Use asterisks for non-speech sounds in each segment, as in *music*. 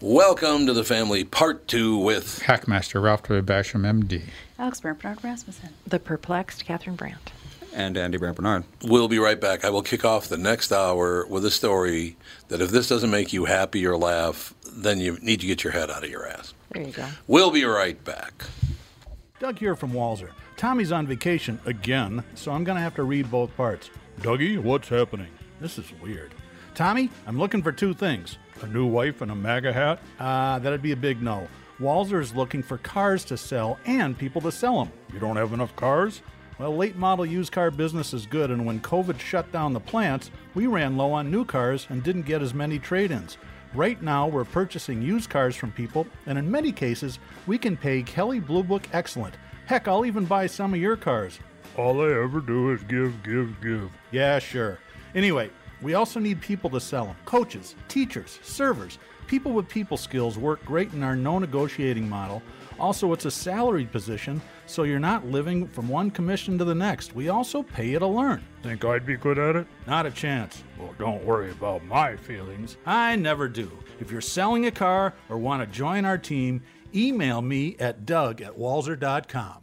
Welcome to the family part two with Hackmaster Ralph W. Basham, MD. Alex Bernard Rasmussen. The perplexed Catherine Brandt. And Andy Brandt Bernard. We'll be right back. I will kick off the next hour with a story that if this doesn't make you happy or laugh, then you need to get your head out of your ass. There you go. We'll be right back. Doug here from Walser. Tommy's on vacation again, so I'm going to have to read both parts. Dougie, what's happening? This is weird. Tommy, I'm looking for two things a new wife and a MAGA hat? Uh, that'd be a big no. Walser is looking for cars to sell and people to sell them. You don't have enough cars? Well, late model used car business is good, and when COVID shut down the plants, we ran low on new cars and didn't get as many trade ins. Right now, we're purchasing used cars from people, and in many cases, we can pay Kelley Blue Book excellent. Heck, I'll even buy some of your cars. All I ever do is give, give, give. Yeah, sure. Anyway, we also need people to sell them coaches, teachers, servers. People with people skills work great in our no negotiating model. Also, it's a salaried position, so you're not living from one commission to the next. We also pay you to learn. Think I'd be good at it? Not a chance. Well, don't worry about my feelings. I never do. If you're selling a car or want to join our team, email me at doug at walser.com.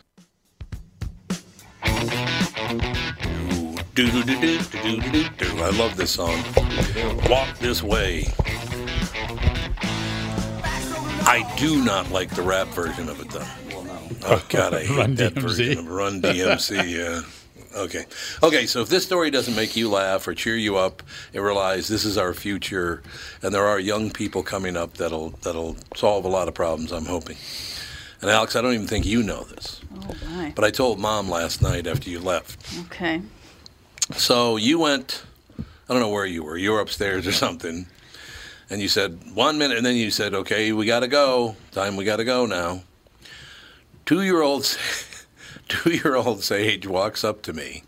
Do, do, do, do, do, do, do, do. I love this song. Walk this way. I do not like the rap version of it, though. Oh God, I *laughs* hate Run that DMC. version of Run DMC. *laughs* Yeah. Okay. Okay. So if this story doesn't make you laugh or cheer you up and realize this is our future, and there are young people coming up that'll that'll solve a lot of problems, I'm hoping. And Alex, I don't even think you know this, Oh, my. but I told Mom last night after you left. Okay. So you went, I don't know where you were. You were upstairs or something. And you said, one minute. And then you said, okay, we got to go. Time we got to go now. Two year old, *laughs* two year old Sage walks up to me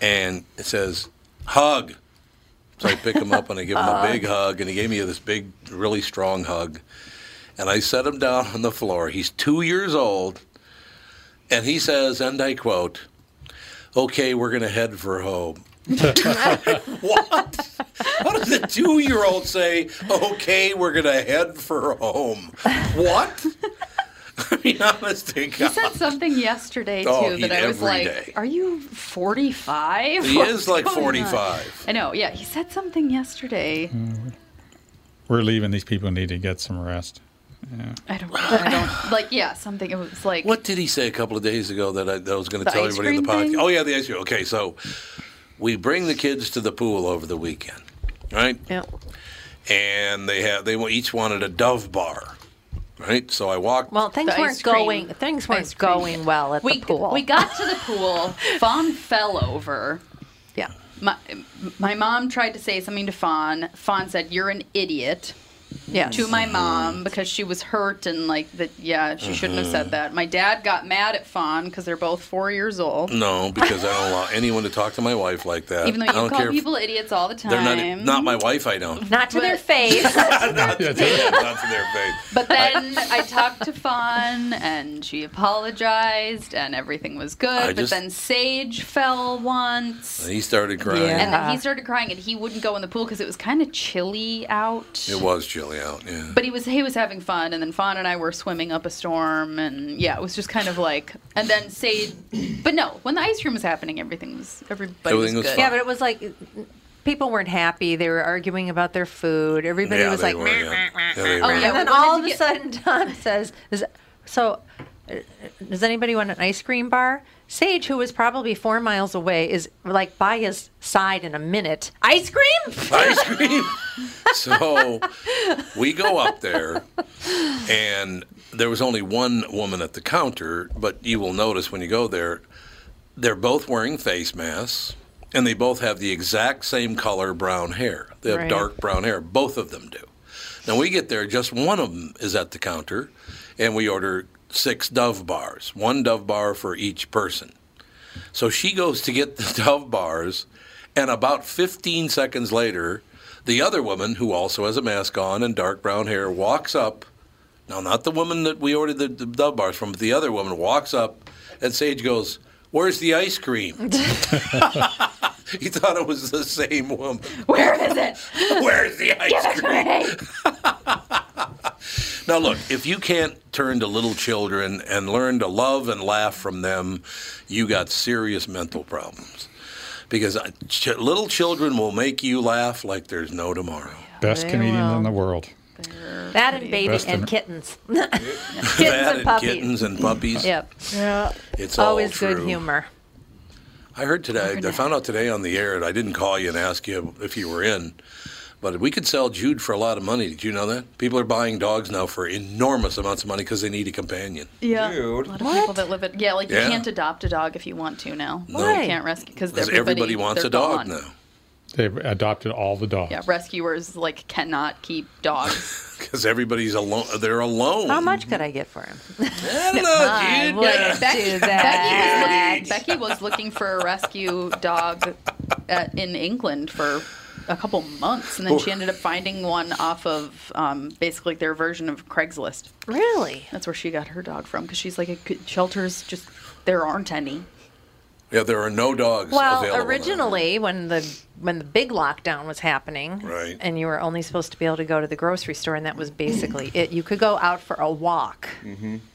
and it says, hug. So I pick him up and I give him a *laughs* big hug. And he gave me this big, really strong hug. And I set him down on the floor. He's two years old. And he says, and I quote, okay, we're going *laughs* to head for home. what? How does a two year old say, okay, we're going to head for home? What? I mean, honest to He said something yesterday too Oh, that I was like, day. "Are you 45?" He What's is like going on?" 45. I know. Yeah, he said something yesterday. Mm, we're leaving. These people need to get some rest. I don't. I don't like. Yeah, something. It was like. What did he say a couple of days ago that I, that I was going to tell everybody in the podcast? thing? Oh, yeah, the ice cream. Okay, so we bring the kids to the pool over the weekend, right? Yeah. And they have they each wanted a Dove bar, right? So I walked. Well, things weren't going. Things weren't going well at we the pool. we got to the pool. *laughs* Fawn fell over. yeah. My my mom tried to say something to Fawn. Fawn said, "You're an idiot." Yeah. to my mom because she was hurt and like that. Yeah, she shouldn't have Mm-hmm. said that. My dad got mad at Fawn because they're both four years old. no, because I don't allow anyone to talk to my wife like that. Even though I you don't call care if people idiots all the time. they're not not my wife. I don't. Not to their face. *laughs* not, to their, not to their face. But then I talked to Fawn and she apologized and everything was good. I but just- then Sage fell once. He started crying. Yeah. And then he started crying and he wouldn't go in the pool because it was kind of chilly out. It was chilly out. Yeah. But he was he was having fun, and then Fawn and I were swimming up a storm, and yeah, it was just kind of like. And then Sage, but no, when the ice cream was happening, everything was everybody Everything was was good. fine. yeah, but it was like people weren't happy. They were arguing about their food. Everybody yeah, was like, were, "Meh, yeah. meh, meh, Yeah, they meh." were. Oh, yeah, and then all of a sudden, Don says, is- So, uh, does anybody want an ice cream bar? Sage, who was probably four miles away, is like by his side in a minute. Ice cream? ice *laughs* cream. so we go up there, and there was only one woman at the counter. But you will notice when you go there, they're both wearing face masks, and they both have the exact same color brown hair. They have Right. dark brown hair. Both of them do. Now we get there, just one of them is at the counter, and we order six Dove bars, one Dove bar for each person. So she goes to get the *laughs* Dove bars, and about 15 seconds later, the other woman, who also has a mask on and dark brown hair, walks up. Now, not the woman that we ordered the, the Dove bars from, but the other woman walks up, and Sage goes, Where's the ice cream? *laughs* *laughs* he thought it was the same woman. Where is it? Where's the ice Give cream? Me. Now, look, if you can't turn to little children and learn to love and laugh from them, you got serious mental problems. Because uh, ch- little children will make you laugh like there's no tomorrow. Best They comedians will. in the world. That and babies and in- kittens. *laughs* That kittens and puppies. kittens and puppies. Yep. It's all Always true. good humor. I heard today, I found out today on the air, and I didn't call you and ask you if you were in, but we could sell Jude for a lot of money. Did you know that? People are buying dogs now for enormous amounts of money because they need a companion. Yeah. Dude. A lot of people that live it. Yeah, like Yeah. you can't adopt a dog if you want to now. Why? You can't rescue because Because everybody, everybody wants a dog gone. now. They've adopted all the dogs. Yeah, rescuers like cannot keep dogs. *laughs* Because everybody's alone. They're alone. How much could I get for him? I don't know, Jude. wouldn't Becky, do Becky, that. was looking, Becky was looking for a rescue dog at, in England for a couple months, and then she ended up finding one off of um, basically their version of Craigslist. Really? That's where she got her dog from because she's like, it shelters just there aren't any. Yeah, there are no dogs Well, available. now. originally, when the when the big lockdown was happening, Right. and you were only supposed to be able to go to the grocery store, and that was basically it. You could go out for a walk,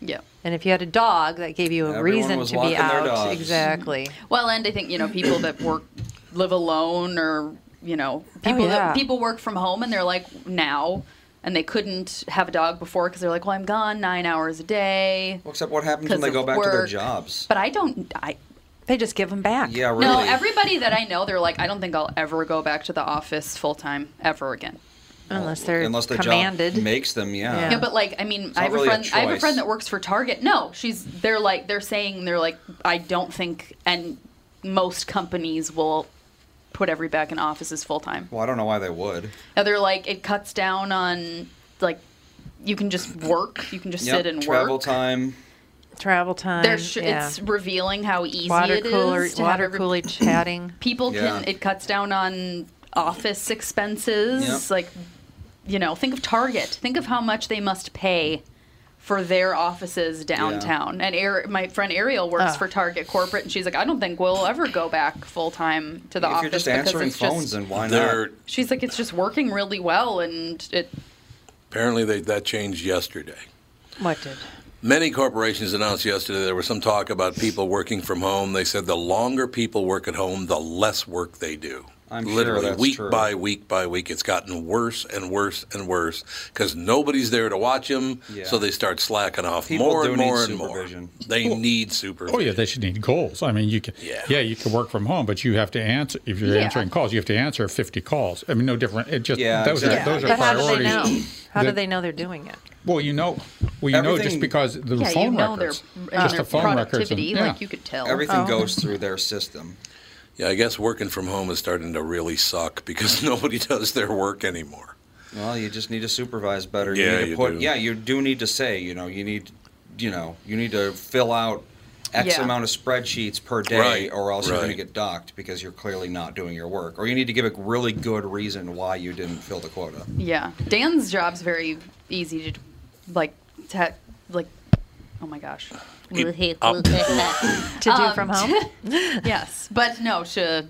Yeah. and if you had a dog, that gave you a Everyone reason was to walking be their out. dogs. Exactly. Well, and I think you know people that work live alone or you know oh, people Oh, yeah. that people work from home and they're like now and they couldn't have a dog before because they're like, well, I'm gone nine hours a day. Well, except what happens when they go of back to their jobs? But I don't. I They just give them back. Yeah, really. no. Everybody that I know, they're like, I don't think I'll ever go back to the office full time ever again. unless they're Unless the commanded. job makes them, yeah. Yeah. Yeah, but like, I mean, I have really a a friend. I have a friend that works for Target. No, she's. They're like, they're saying they're like, I don't think, and most companies will put every back in offices full time. Well, I don't know why they would. Yeah, they're like, it cuts down on like, you can just work. You can just Yep, sit and travel work. Travel time. Travel time. Sh- yeah. It's revealing how easy water it is cooler, to have water every- cooler *clears throat* chatting. people Yeah. can it cuts down on office expenses Yep. like you know think of target think of how much they must pay for their offices downtown and Ar- my friend ariel works Ugh. for target corporate and she's like i don't think we'll ever go back full-time to the if office you're just because answering it's just- phones, then why They're not? she's like it's just working really well and it apparently they, that changed yesterday. What did? Many corporations announced yesterday there was some talk about people working from home. They said the longer people work at home, the less work they do. I'm Literally, that's week true. by week by week, it's gotten worse and worse and worse because nobody's there to watch them. Yeah. So they start slacking off People more do and need more and more. supervision. They need supervision. Oh yeah, they should need goals. I mean, you can. Yeah. Yeah. you can work from home, but you have to answer. If you're Yeah. answering calls, you have to answer 50 calls. I mean, no different. It just Yeah, those exactly. are those are But how do they priorities. know? How do they know they're doing it? Well, you know, well, you know, just because the yeah phone you know records, their, just their the phone records, and, productivity yeah. like you could tell Everything Oh. goes through their system. Yeah, I guess working from home is starting to really suck *laughs* because *laughs* nobody does their work anymore. Well, you just need to supervise better. Yeah, you need to you put. do. Yeah, you do need to say. You know, you need. You know, you need to fill out X Yeah. amount of spreadsheets per day, Right, or else you're going to get docked because you're clearly not doing your work, or you need to give a really good reason why you didn't fill the quota. Yeah, Dan's job's very easy to, like, to, like, oh my gosh. Up. *laughs* To do Um, from home? *laughs* yes, but no, to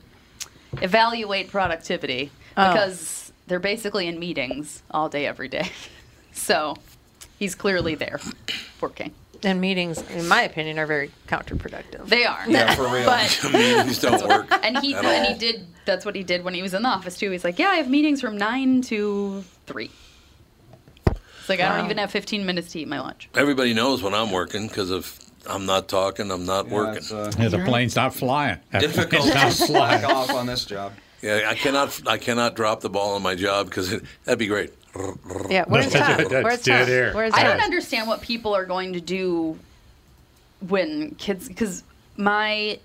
evaluate productivity Oh. because they're basically in meetings all day, every day. *laughs* So he's clearly there working. and meetings, in my opinion, are very counterproductive. They are. Yeah, for real. But Meetings don't work. and he At and he did. That's what he did when he was in the office too. He's like, yeah, I have meetings from nine to three. It's like I don't even have 15 minutes to eat my lunch. Everybody knows when I'm working because if I'm not talking, I'm not Yeah, working. uh, Yeah, the plane's not flying. That *laughs* difficult not to flying. slack off on this job. Yeah, I cannot. I cannot drop the ball on my job because that'd be great. Yeah, where's Tom? Where's dead Tom? air. Where's I don't understand what people are going to do when kids, because my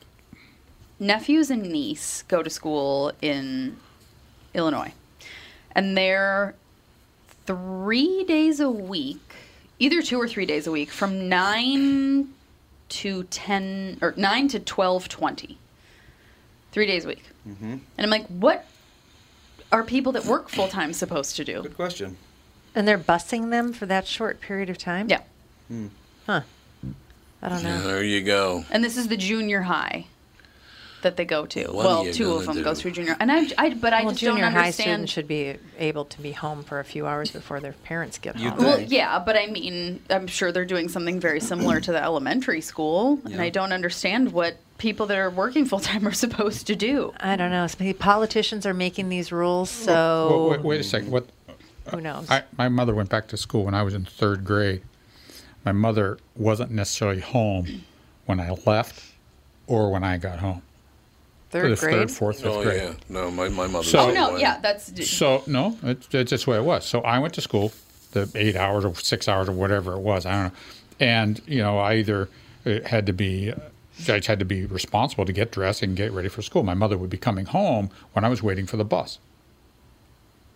nephews and niece go to school in Illinois, and they're three days a week, either two or three days a week, from nine to ten or nine to twelve twenty. Three days a week, mm-hmm. and I'm like, what are people that work full time supposed to do? Good question. And they're busing them for that short period of time? Yeah. Hmm. Huh. I don't know. There you go. And this is the junior high that they go to. What well, two of gonna them go through junior. And I, I but I well, just junior don't high understand. students should be able to be home for a few hours before their parents get You'd home. think. well, yeah, but I mean, I'm sure they're doing something very similar to the elementary school, and I don't understand what people that are working full time are *laughs* supposed to do. I don't know. Maybe politicians are making these rules, Wait, so wait, wait a second. What? who knows? I, my mother went back to school when I was in third grade. My mother wasn't necessarily home when I left or when I got home. Third grade. Third, fourth, fifth Oh grade. yeah, no, my my mother. So- Oh no, yeah, that's So no, it's, it's just the way it was. So I went to school, the eight hours or six hours or whatever it was. I don't know. And you know, I either uh, had to be, I had to be responsible to get dressed and get ready for school. My mother would be coming home when I was waiting for the bus.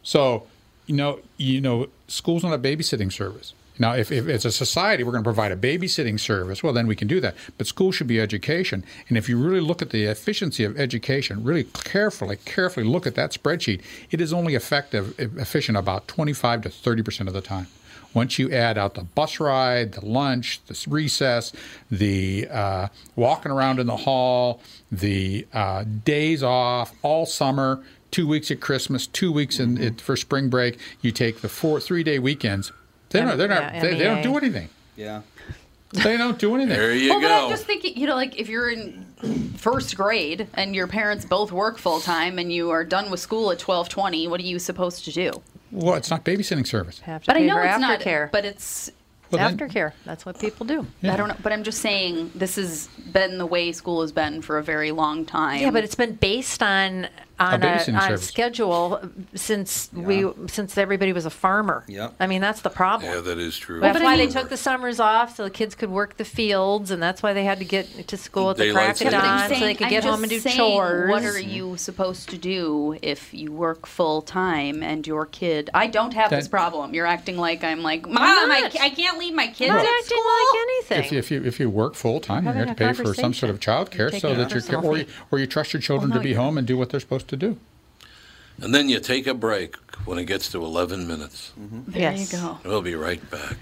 So, you know, you know, school's not a babysitting service. Now, if, if it's a society, we're going to provide a babysitting service. Well, then we can do that. But school should be education. And if you really look at the efficiency of education, really carefully, carefully look at that spreadsheet, it is only effective, efficient about 25 to 30 percent of the time. Once you add out the bus ride, the lunch, the recess, the uh, walking around in the hall, the uh, days off all summer, two weeks at Christmas, two weeks in it, for spring break, you take the four three day weekends. They're not. They're not. Yeah, they, they don't do anything. Yeah. They don't do anything. There you well, but. I'm just thinking, you know, like if you're in first grade and your parents both work full time and you are done with school at 12:20, what are you supposed to do? Well, it's not babysitting service. Have to But I know for it's not. aftercare. But it's Well, then- aftercare. That's what people do. I don't know, but I'm just saying this has been the way school has been for a very long time. Yeah, but it's been based on on a, babysitting on service. schedule since Yeah. we since everybody was a farmer. Yep. I mean that's the problem. yeah, that is true. That's I why they took the summers off so the kids could work the fields, and that's why they had to get to school at the crack of savings. But I'm dawn so they saying- could I'm get home and do saying, chores. What are you supposed to do if you work full time and your kid? I don't have this problem. You're acting like I'm like, mom, I, I can't leave my kids Not at acting school. like anything. If, if you if you work full time, you Having have to pay for some sort of child care so that your personal or you, or you trust your children Well, to be home and do what they're supposed to do. and then you take a break when it gets to 11 minutes. Mm-hmm. There Yes. you go. We'll be right back.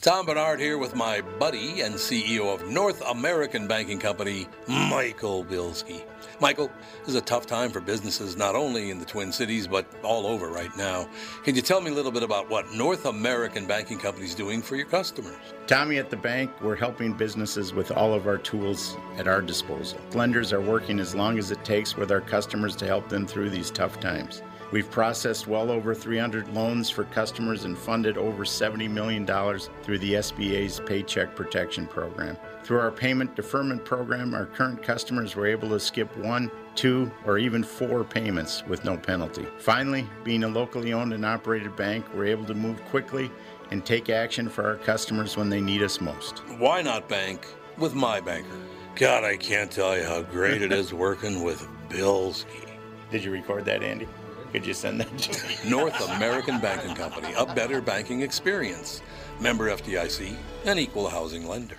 Tom Barnard here with my buddy and CEO of North American Banking Company, Michael Bilski. Michael, this is a tough time for businesses not only in the Twin Cities but all over right now. Can you tell me a little bit about what North American Banking Company is doing for your customers? Tommy at the bank, we're helping businesses with all of our tools at our disposal. Lenders are working as long as it takes with our customers to help them through these tough times. We've processed well over 300 loans for customers and funded over $70 million through the SBA's Paycheck Protection Program. Through our payment deferment program, our current customers were able to skip one, two, or even four payments with no penalty. Finally, being a locally owned and operated bank, we're able to move quickly and take action for our customers when they need us most. Why not bank with my banker? God, I can't tell you how great it is *laughs* working with Bilski. Did you record that, Andy? Could you send that to me? *laughs* North American Banking Company, a better banking experience. Member FDIC, an equal housing lender.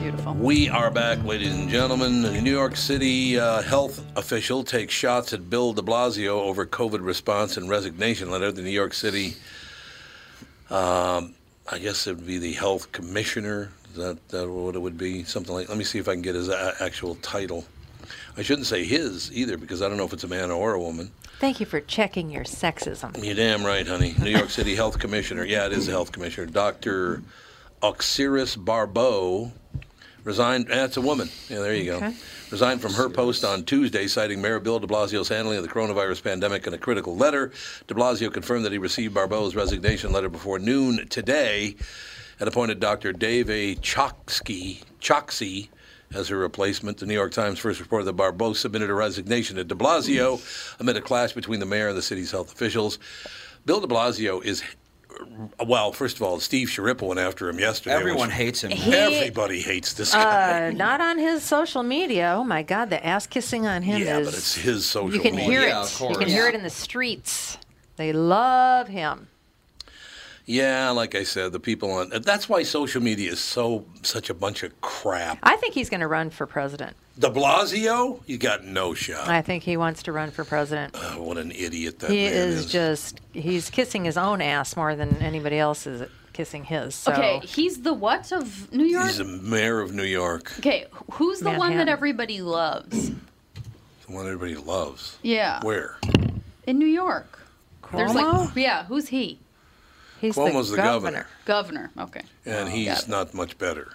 Beautiful. We are back, ladies and gentlemen. New York City uh, health official takes shots at Bill de Blasio over COVID response and resignation letter. The New York City, um, I guess it would be the health commissioner. Is that, that what it would be? Something like. Let me see if I can get his a- actual title. I shouldn't say his either because I don't know if it's a man or a woman. Thank you for checking your sexism. You're damn right, honey. New York City Health Commissioner. Yeah, it is the Health Commissioner. Dr. Oxiris Barbot resigned. Eh, that's a woman. Yeah, there you go. Resigned from her post on Tuesday, citing Mayor Bill de Blasio's handling of the coronavirus pandemic in a critical letter. De Blasio confirmed that he received Barbot's resignation letter before noon today and appointed Dr. Dave A. Chokshi, Chokshi as her replacement. The New York Times first reported that Barbeau submitted a resignation to de Blasio amid a clash between the mayor and the city's health officials. Bill de Blasio is, well, first of all, Steve Schirripa went after him yesterday. Everyone which- hates him. He- Everybody hates this guy. Uh, not on his social media. Oh my God, the ass kissing on him yeah, is. but it's his social you can media. hear Yeah, it. of You can course. hear it in the streets. They love him. Yeah, like I said, the people on that's why social media is so such a bunch of crap. I think he's going to run for president. De Blasio, you got no shot. I think he wants to run for president. Oh, what an idiot that he man is, is. just, he's kissing his own ass more than anybody else is kissing his. So. Okay, he's the what of New York? He's the mayor of New York, Okay, who's the one that everybody loves? the one everybody loves. Yeah, Where? in New York. There's like, yeah, who's he? He's Cuomo's the governor. Governor. Okay. and oh, Got he's it. not much better.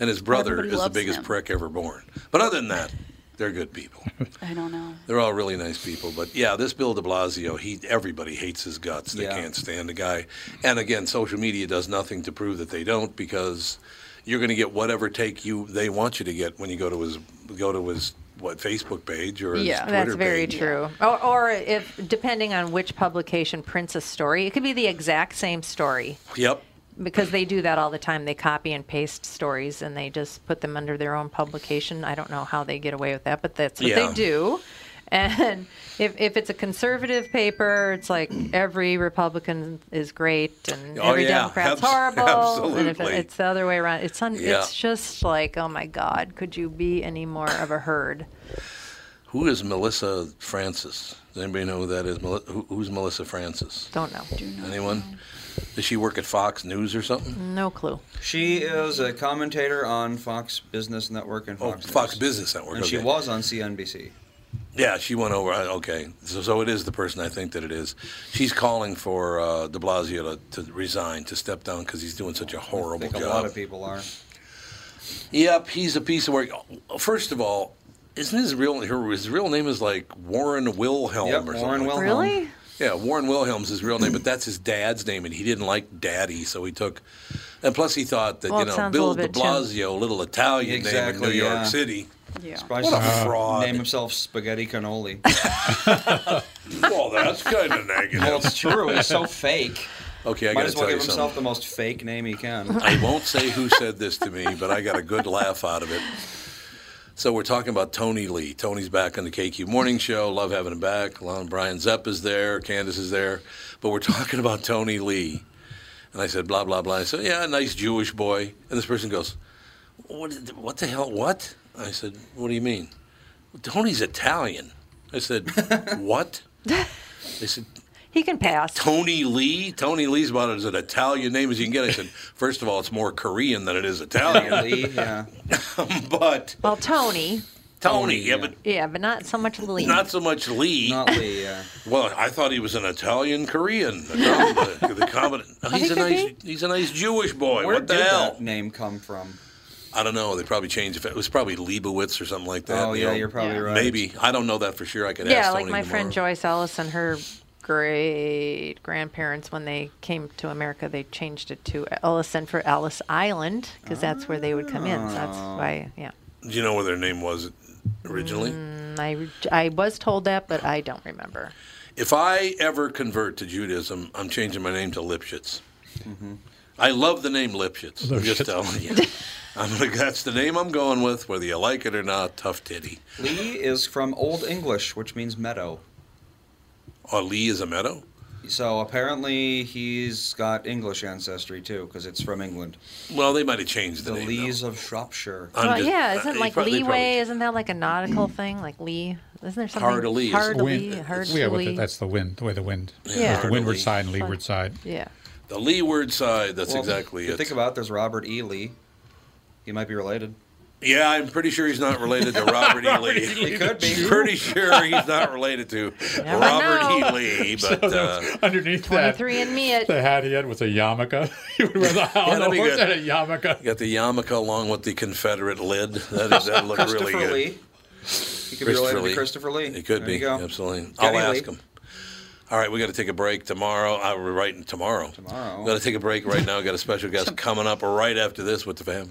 And his brother Everybody is the loves biggest him. prick ever born. But other than that, they're good people. *laughs* I don't know. They're all really nice people. But yeah, this Bill de Blasio, he everybody hates his guts. They Yeah. can't stand the guy. And again, social media does nothing to prove that they don't because you're going to get whatever take you they want you to get when you go to his go to his what Facebook page or Yeah. Twitter That's very page. true. Or, or if depending on which publication prints a story, it could be the exact same story Yep. because they do that all the time. They copy and paste stories and they just put them under their own publication. I don't know how they get away with that, but that's what Yeah. they do. And if, if it's a conservative paper, it's like every Republican is great and Oh, every yeah. Democrat's Abs- horrible. And if absolutely. it's the other way around, it's un- Yeah. it's just like, oh my God, could you be any more of a herd? Who is Melissa Francis? Does anybody know who that is? Meli- who, who's Melissa Francis? Don't know. Anyone? Does she work at Fox News or something? No clue. She is a commentator on Fox Business Network and Fox. Oh, Fox, Fox Business Network. And she was on CNBC. Yeah, she went over. Okay, so, so it is the person I think that it is. She's calling for uh, De Blasio to, to resign, to step down because he's doing such a horrible think a job. lot of people are. Yep, he's a piece of work. First of all, isn't his real her, his real name is like Warren Wilhelm Yep, or something? Warren like Wilhelm. Really? Yeah, Warren Wilhelm's his real name, but that's his dad's name, and he didn't like Daddy, so he took. And plus, he thought that Well, you know sounds Bill De bit too- Blasio, little Italian name in Exactly, New York. City. Yeah. Probably What a should fraud! Name himself Spaghetti Cannoli. *laughs* well, that's kind of negative. well, it's true. He's so fake. Okay, I Might got to as well tell you give something. himself the most fake name he can. I won't say who said this to me, but I got a good laugh out of it. So we're talking about Tony Lee. Tony's back on the KQ Morning Show. Love having him back. Lon Brian Zepp is there. Candace is there. But we're talking about Tony Lee. And I said, blah, blah, blah. I said, yeah, nice Jewish boy. And this person goes, what, what the hell? What? I said, what do you mean? Tony's Italian. I said, *laughs* what? They said, He can pass. Tony Lee. Tony Lee's about as an Italian name as you can get. I said, *laughs* first of all, it's more Korean than it is Italian. Lee, yeah. *laughs* but Well, Tony. Tony, yeah, but Yeah, but not so much Lee. not so much Lee. Not Lee, yeah. well, I thought he was an Italian Korean. The, com- the, the combina- oh, he's he a nice, be. he's a nice Jewish boy. Where what the did hell? that name come from? I don't know. They probably changed it. It was probably Leibowitz or something like that. Oh, you yeah, know. you're probably Yeah. right. Maybe I don't know that for sure. I could yeah, ask like Tony my friend. Joyce Ellis and her great grandparents, when they came to America, they changed it to Ellison for Ellis Island because that's where they would come in. So that's Oh. why, yeah. Do you know where their name was originally? And I, I was told that, but I don't remember. If I ever convert to Judaism, I'm changing my name to Lipschitz. Mm-hmm. I love the name Lipschitz. I'm just telling you. *laughs* I'm gonna, that's the name I'm going with, whether you like it or not. Tough titty. Lee is from Old English, which means meadow. Oh, Lee is a meadow. So apparently he's got English ancestry too, because it's from England. Well, they might have changed the, The name. Lees of Shropshire. I'm Well, just- yeah, uh, isn't they like prob- they probably- leeway? Isn't that like a nautical thing? Like lee? Isn't there something? Hard to lee Hard to Wind- lee. Hard yeah, to with the, that's the wind, the way the wind. Yeah. The windward side and leeward side. Yeah. The leeward side. That's Well, exactly if you it. Think about it, there's Robert E. Lee. He might be related. yeah, I'm pretty sure he's not related to *laughs* Robert E. Lee. He could be. pretty sure he's not related to Never Robert know. E. Lee, *laughs* but uh, Underneath that, Twenty-three and me it. the hat he had was a yarmulke. *laughs* he would wear the that'd on be good. had a yarmulke. you got the yarmulke along with the Confederate lid. That is that look really good. Lee. He could be related to Christopher Lee. He could There be absolutely. Geddy I'll ask Lee. him. All right, we got to take a break tomorrow. Uh, we're writing tomorrow. Tomorrow. We got to take a break right now. We got a special guest coming up right after this with the family.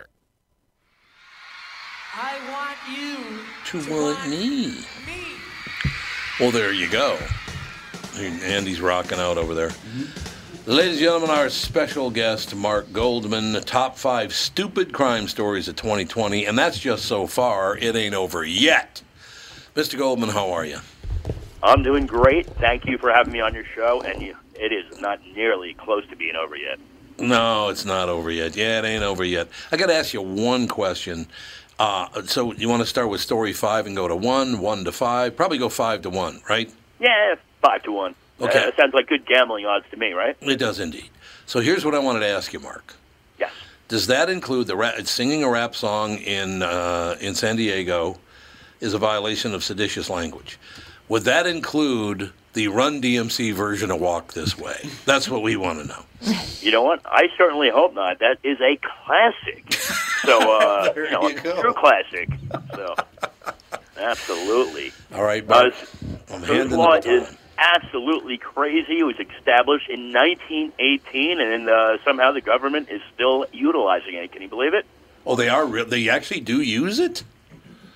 I want you To want me. Well, there you go. Andy's rocking out over there. Mm-hmm. Ladies and gentlemen, our special guest, Mark Goldman, the top five stupid crime stories of 2020, and that's just so far. It ain't over yet. Mr. Goldman, how are you? I'm doing great. Thank you for having me on your show, and you, it is not nearly close to being over yet. No, it's not over yet. Yeah, it ain't over yet. I got to ask you one question. Uh, so you want to start with story five and go to one, one to five? Probably go five to one, right? Yeah, five to one. Okay. Uh, sounds like good gambling odds to me, right? It does indeed. So here's what I wanted to ask you, Mark. Yes. Does that include the rap, singing a rap song in uh, in San Diego is a violation of seditious language? Would that include the Run DMC version of Walk This Way? That's what we want to know. You know what? I certainly hope not. That is a classic. So, uh, *laughs* you know, you true classic. So, absolutely. All right, Uh, I'm this law is absolutely crazy. It was established in 1918, and uh, somehow the government is still utilizing it. Can you believe it? Oh, they are real. They actually do use it.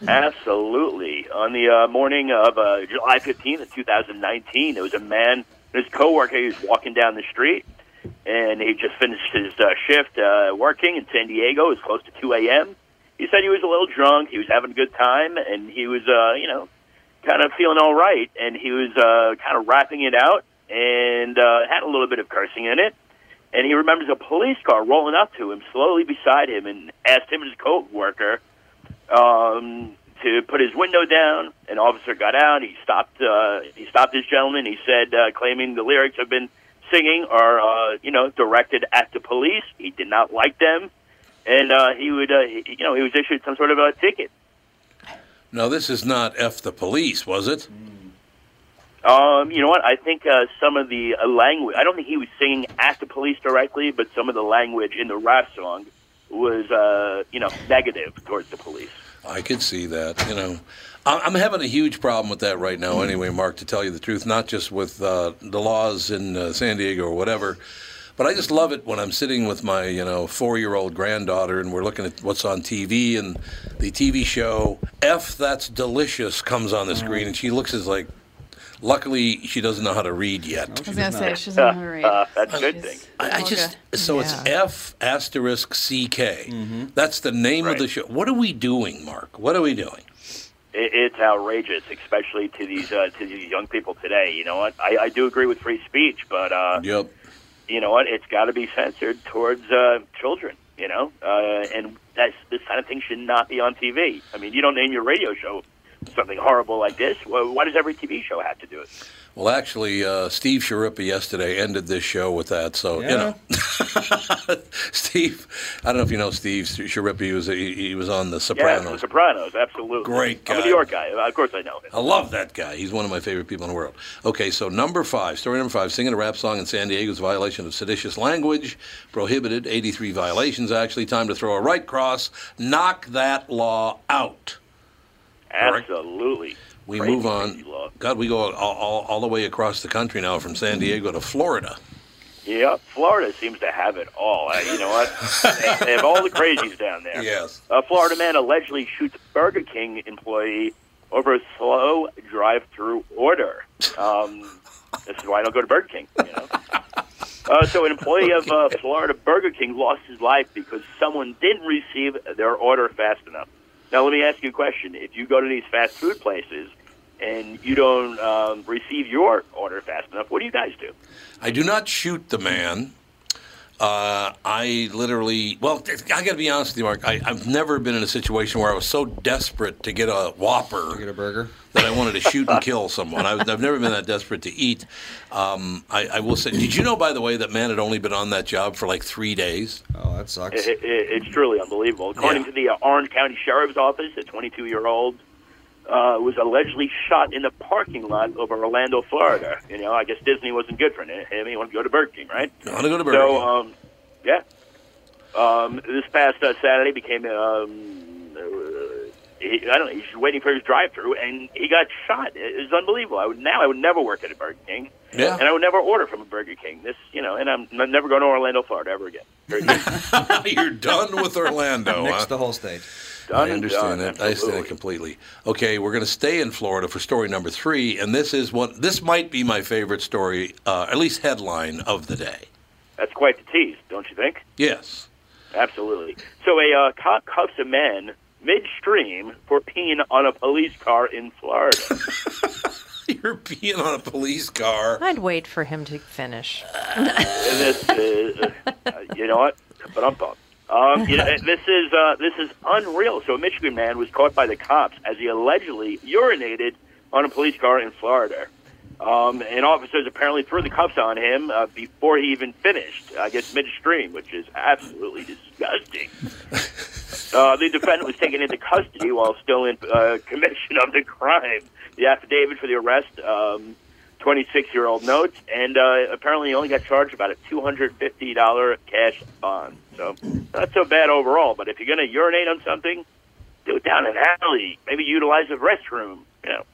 Absolutely. On the uh, morning of uh, July 15th of 2019, there was a man his coworker. He was walking down the street, and he just finished his uh, shift uh, working in San Diego. It was close to 2 a.m. He said he was a little drunk. He was having a good time, and he was, uh, you know, kind of feeling all right. And he was uh, kind of rapping it out, and uh, had a little bit of cursing in it. And he remembers a police car rolling up to him, slowly beside him, and asked him and his coworker um, to put his window down. An officer got out. He stopped. Uh, he stopped this gentleman. He said, uh, claiming the lyrics have been singing are, uh, you know, directed at the police. He did not like them, and uh, he would, uh, he, you know, he was issued some sort of a ticket. No, this is not F the police, was it? Um, you know what? I think uh, some of the uh, language. I don't think he was singing at the police directly, but some of the language in the rap song was, uh, you know, negative towards the police. I could see that. You know, I'm having a huge problem with that right now. Anyway, Mark, to tell you the truth, not just with uh, the laws in uh, San Diego or whatever, but I just love it when I'm sitting with my you know four year old granddaughter and we're looking at what's on TV and the TV show F That's Delicious comes on the screen and she looks as like. Luckily, she doesn't know how to read yet. I was gonna say she doesn't know how to read. Uh, that's a good thing. I, I just so it's F asterisk CK. That's the name of the show. What are we doing, Mark? What are we doing? it, it's outrageous, especially to these uh, to these young people today. You know what? I, I do agree with free speech, but uh, yep. you know what? It's got to be censored towards uh, children. You know, uh, and that's this kind of thing should not be on TV. I mean, you don't name your radio show something horrible like this. Well, why does every TV show have to do it? Well, actually, uh, Steve Schirripa yesterday ended this show with that. So you know, *laughs* Steve. I don't know if you know Steve Schirripa. He was he, he was on The Yeah, Sopranos. The Sopranos, absolutely. Great I'm a. New York guy. Of course, I know him. I love that guy. He's one of my favorite people in the world. Okay, so number five, story number five, singing a rap song in San Diego is violation of seditious language, prohibited, 83 violations actually. Time to throw a right cross, knock that law out. Absolutely. We Crazy, move on. God, we go all, all, all the way across the country now from San Diego to Florida. Yeah, Florida seems to have it all. Uh, you know what? they, they have all the crazies down there. Yes. A Florida man allegedly shoots Burger King employee over a slow drive-through order. Um, this is why I don't go to Burger King. You know. Uh, so, an employee of uh, Florida Burger King lost his life because someone didn't receive their order fast enough. Now, let me ask you a question: If you go to these fast food places and you don't um, receive your order fast enough, what do you guys do? I do not shoot the man. Uh, I literally, well, I got to be honest with you, Mark. I, I've never been in a situation where I was so desperate to get a Whopper, get a burger, that I wanted to shoot and kill someone. I was, I've never been that desperate to eat. Um, I, I will say, did you know, by the way, that man had only been on that job for like three days? Oh, that sucks. It, it, it's truly unbelievable. According to the uh, Orange County Sheriff's Office, a 22 year old uh, was allegedly shot in the parking lot over Orlando, Florida. You know, I guess Disney wasn't good for him. He wanted to go to Burger King, right? I want to go to Burger so, King. um, yeah. Um, this past uh, Saturday became. Um, uh, he, I don't know. He's waiting for his drive-through, and he got shot. It was unbelievable. I would now. I would never work at a Burger King. Yeah. And I would never order from a Burger King. This, you know, and I'm, I'm never going to Orlando, Florida ever again. Very. *laughs* You're done with Orlando, *laughs* Next huh? the whole state. Done I understand done, that. I understand it completely. Okay, we're going to stay in Florida for story number three, and this is what this might be my favorite story, uh, at least headline of the day. That's quite the tease, don't you think? Yes. Absolutely. So a uh, cop cuffs a man midstream for peeing on a police car in Florida. *laughs* You're peeing on a police car. I'd wait for him to finish. And *laughs* this, uh, uh, you know what? But I'm pumped. Um, you know, this is uh, this is unreal. So a Michigan man was caught by the cops as he allegedly urinated on a police car in Florida. Um, and officers apparently threw the cuffs on him uh, before he even finished. I guess midstream, which is absolutely disgusting. *laughs* Uh, the defendant was taken into custody while still in uh, commission *laughs* of the crime. The affidavit for the arrest, um, 26-year-old notes, and uh, apparently he only got charged about a $250 cash bond. So not so bad overall. But if you're going to urinate on something, do it down an alley. Maybe utilize a restroom. You know,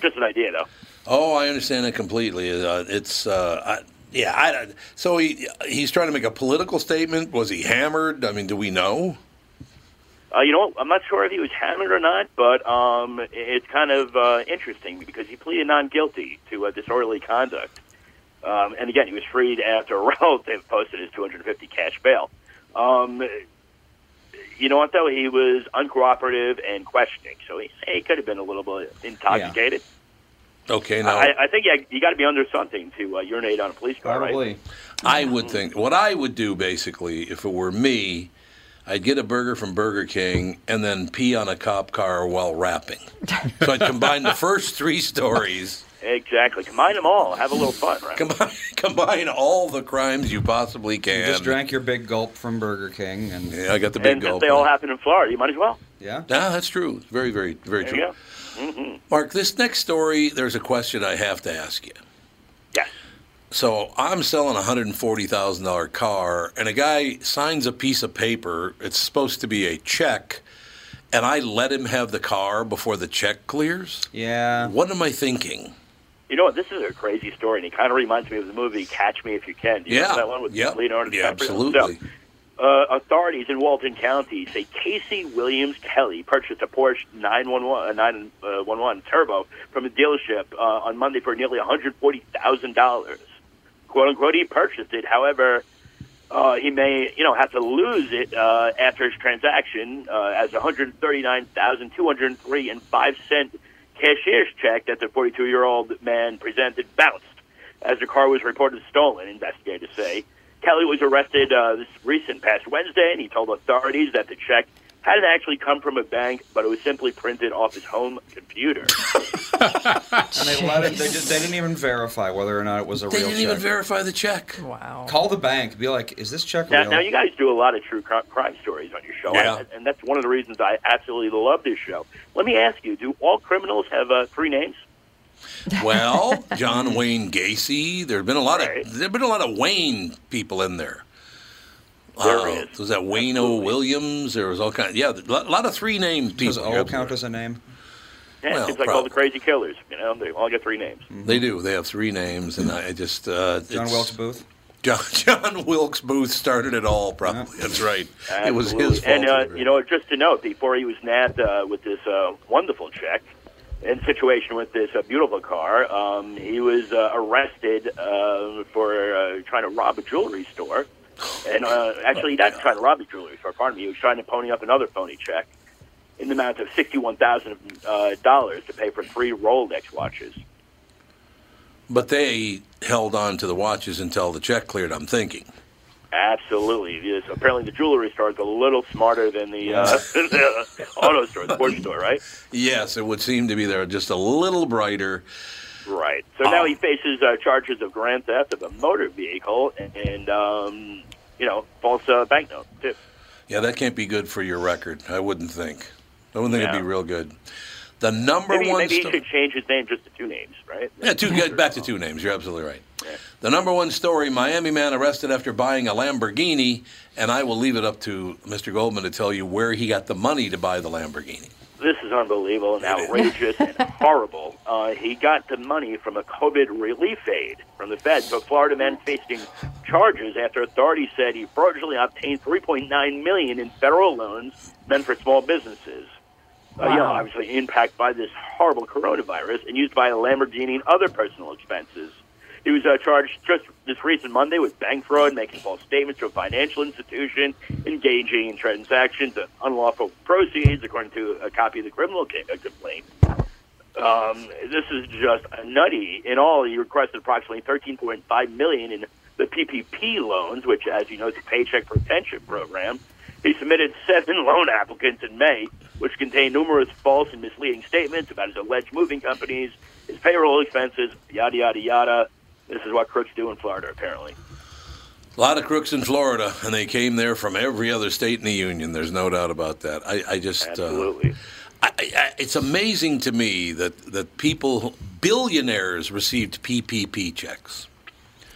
just an idea though. Oh, I understand it completely. Uh, it's uh, I, yeah. I, so he he's trying to make a political statement. Was he hammered? I mean, do we know? Uh, you know, I'm not sure if he was hammered or not, but um, it's kind of uh, interesting because he pleaded non guilty to uh, disorderly conduct. Um, and again, he was freed after *laughs* a relative posted his 250 cash bail. Um, you know what, though? He was uncooperative and questioning, so he, he could have been a little bit intoxicated. Okay, now I, I think you, you got to be under something to uh, urinate on a police car, right? I would think what I would do basically, if it were me, I'd get a burger from Burger King and then pee on a cop car while rapping. So I'd combine the first three stories, Exactly. Combine them all. Have a little fun, right? combine, *laughs* combine all the crimes you possibly can. You just drank your big gulp from Burger King, and yeah, I got the big and gulp. since they all happen in Florida, you might as well. Yeah, Yeah, that's true. Very, very, very There true. you go. hmm Mark, this next story, there's a question I have to ask you. Yes. So I'm selling a hundred and forty thousand dollar car, and a guy signs a piece of paper. It's supposed to be a check, and I let him have the car before the check clears. Yeah. What am I thinking? You know what? This is a crazy story, and it kind of reminds me of the movie Catch Me If You Can. Do you Yeah. that one with Yeah. Leonardo DiCaprio? Yeah, absolutely. So, uh, authorities in Walton County say Casey Williams Kelly purchased a Porsche 911, uh, 911 Turbo from a dealership uh, on Monday for nearly $140,000. Quote unquote, he purchased it. However, uh, he may, you know, have to lose it uh, after his transaction uh, as 139,203 and five cent cashier's check that the 42-year-old man presented bounced as the car was reported stolen. Investigators say Kelly was arrested uh, this recent past Wednesday, and he told authorities that the check hadn't actually come from a bank, but it was simply printed off his home computer. *laughs* And they let it. They, just, they didn't even verify whether or not it was a They real didn't check. even verify the check. Wow. Call the bank. Be like, is this check Now, real? now you guys do a lot of true crime stories on your show, Yeah. and, and that's one of the reasons I absolutely love this show. Let me ask you: Do all criminals have uh, three names? *laughs* Well, John Wayne Gacy. There've been a lot Right. of there've been a lot of Wayne people in there. There Uh, is. Was that Wayne O. Williams? There was all kind. yeah, a lot, lot of three named Does people. O count as a name? Yeah, Well, it's like all the crazy killers. You know, they all get three names. right. They do. They have three names, and I just uh, John Wilkes Booth. John, *laughs* John Wilkes Booth started it all. Probably that's right. It was his fault. And uh, you know, just to note, before he was nabbed uh, with this uh, wonderful check and situation with this uh, beautiful car, um, he was uh, arrested uh, for uh, trying to rob a jewelry store. And uh, actually, he didn't trying to rob a jewelry store. Pardon me. He was trying to pony up another phony check in the amount of sixty-one thousand uh, dollars to pay for three Rolex watches. But they held on to the watches until the check cleared. I'm thinking. Absolutely. Yes. Apparently, the jewelry store is a little smarter than the, uh, *laughs* the auto store, the Porsche store, right? Yes, it would seem to be there just a little brighter. Right. So now he faces uh, charges of grand theft of a motor vehicle and, um, you know, false uh, banknote, too. Yeah, that can't be good for your record. I wouldn't think. I wouldn't think it'd be real good. The number Maybe, one. maybe he should change his name just to two names, right? Yeah, two get back to two names. You're absolutely right. The number one story: Miami man arrested after buying a Lamborghini, and I will leave it up to Mr. Goldman to tell you where he got the money to buy the Lamborghini. This is unbelievable and outrageous and *laughs* horrible. Uh, he got the money from a COVID relief aid from the Fed. So Florida man facing charges after authorities said he fraudulently obtained 3.9 million in federal loans meant for small businesses. Uh, you know, obviously impacted buy this horrible coronavirus and used by a Lamborghini and other personal expenses. He was uh, charged just this recent Monday with bank fraud, making false statements to a financial institution, engaging in transactions of unlawful proceeds, according to a copy of the criminal uh, complaint. Um, this is just nutty. In all, he requested approximately 13.5 million in the PPP loans, which, as you know, is a Paycheck Protection Program. He submitted seven *laughs* loan applicants in May, which contained numerous false and misleading statements about his alleged moving companies, his payroll expenses, yada yada yada. This is what crooks do in Florida, apparently. A lot of crooks in Florida, and they came there from every other state in the union. There's no doubt about that. I, I just absolutely. Uh, I, I, it's amazing to me that that people, billionaires, received PPP checks.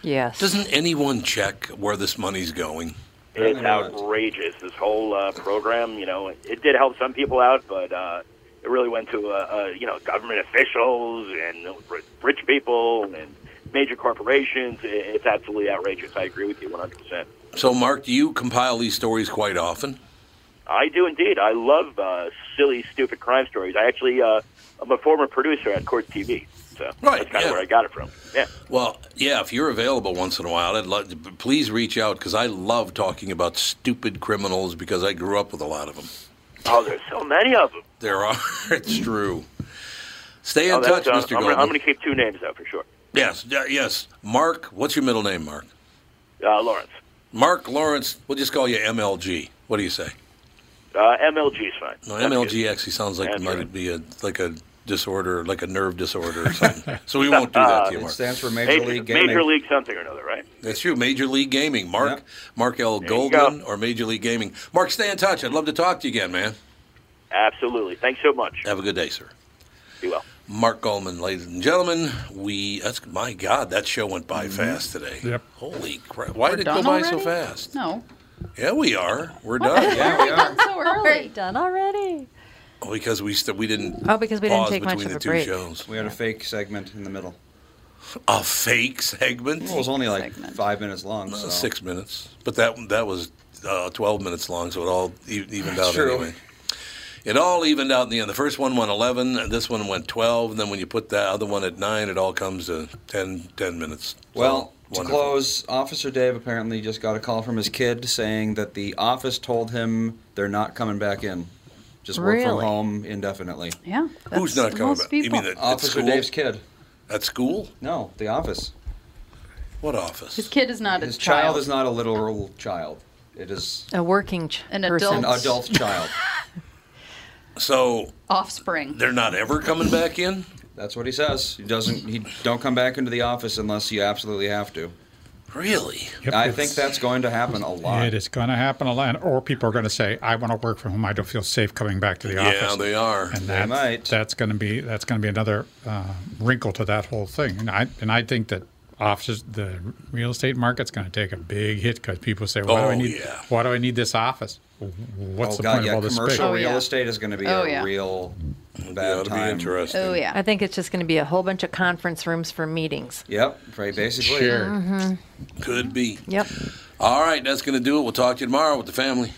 Yes. Doesn't anyone check where this money's going? It's outrageous. This whole uh, program, you know, it did help some people out, but uh, it really went to, uh, uh, you know, government officials and rich people and major corporations. It's absolutely outrageous. I agree with you 100%. So, Mark, do you compile these stories quite often? I do indeed. I love uh, silly, stupid crime stories. I actually, uh, I'm a former producer at Court TV, so Right, that's kind yeah. of where I got it from. Yeah. Well, yeah. If you're available once in a while, I'd love. Please reach out because I love talking about stupid criminals because I grew up with a lot of them. Oh, there's so many of them. There are. *laughs* it's true. Stay in Oh, touch, uh, Mr. I'm Goldman. gonna, I'm going to keep two names out for sure. Yes, yeah, yes. Mark, what's your middle name, Mark? Uh, Lawrence. Mark Lawrence. We'll just call you MLG. What do you say? Uh, MLG is fine. No, That's MLG good. actually sounds like That's it might right. be a like a disorder, like a nerve disorder or something. *laughs* so we won't do that to you, Uh, Mark. stands for Major, Major League something or another, right? That's true. Major League Gaming. Mark Mark L. There you Goldman or Major League Gaming. Mark, stay in touch. I'd love to talk to you again, man. Absolutely. Thanks so much. Have a good day, sir. Be well. Mark Goldman, ladies and gentlemen. We that's my God, that show went by fast today. Yep. Holy crap! Why We're did it go done by so fast? No. Yeah, we are. We're done. Yeah, we are. Done so early. Done already. Oh, because we st- we didn't. Oh, because we didn't pause take much between of the a two break. shows. We had a fake segment in the middle. A fake segment. Well, it was only like five minutes long. Uh, so. Six minutes, but that that was uh, twelve minutes long, so it all e- evened out true. anyway. it all evened out in the end. The first one went 11, and this one went 12, and then when you put the other one at 9, it all comes to 10, 10 minutes. So, Well, to wonderful. close, Officer Dave apparently just got a call from his kid saying that the office told him they're not coming back in. Just work from Really? home indefinitely. Yeah. Who's that's not coming most back? You People. mean at, at Officer school? Dave's kid. At school? No, the office. What office? His kid is not His a child child. is not a literal child. It is A working ch- An person. an adult child. *laughs* So Offspring. they're not ever coming back in? That's what he says. He doesn't. He don't come back into the office unless you absolutely have to. Really? Yep, I think that's going to happen a lot. It is going to happen a lot, or people are going to say, "I want to work from home. I don't feel safe coming back to the office." Yeah, office." they are. and They that's, might. that's going to be that's going to be another uh, wrinkle to that whole thing. And I and I think that offices, the real estate market's going to take a big hit because people say, "Why do Oh, I need? yeah. Why do I need this office? What's oh the God, point yeah. of all this space?" Commercial Oh, real yeah. estate is going to be Oh, a yeah. real That bad ought to be time. interesting. Oh yeah. I think it's just going to be a whole bunch of conference rooms for meetings. Yep. Right. Basically. Sure. Mm-hmm. Could be. Yep. All right, that's going to do it. We'll talk to you tomorrow with the family.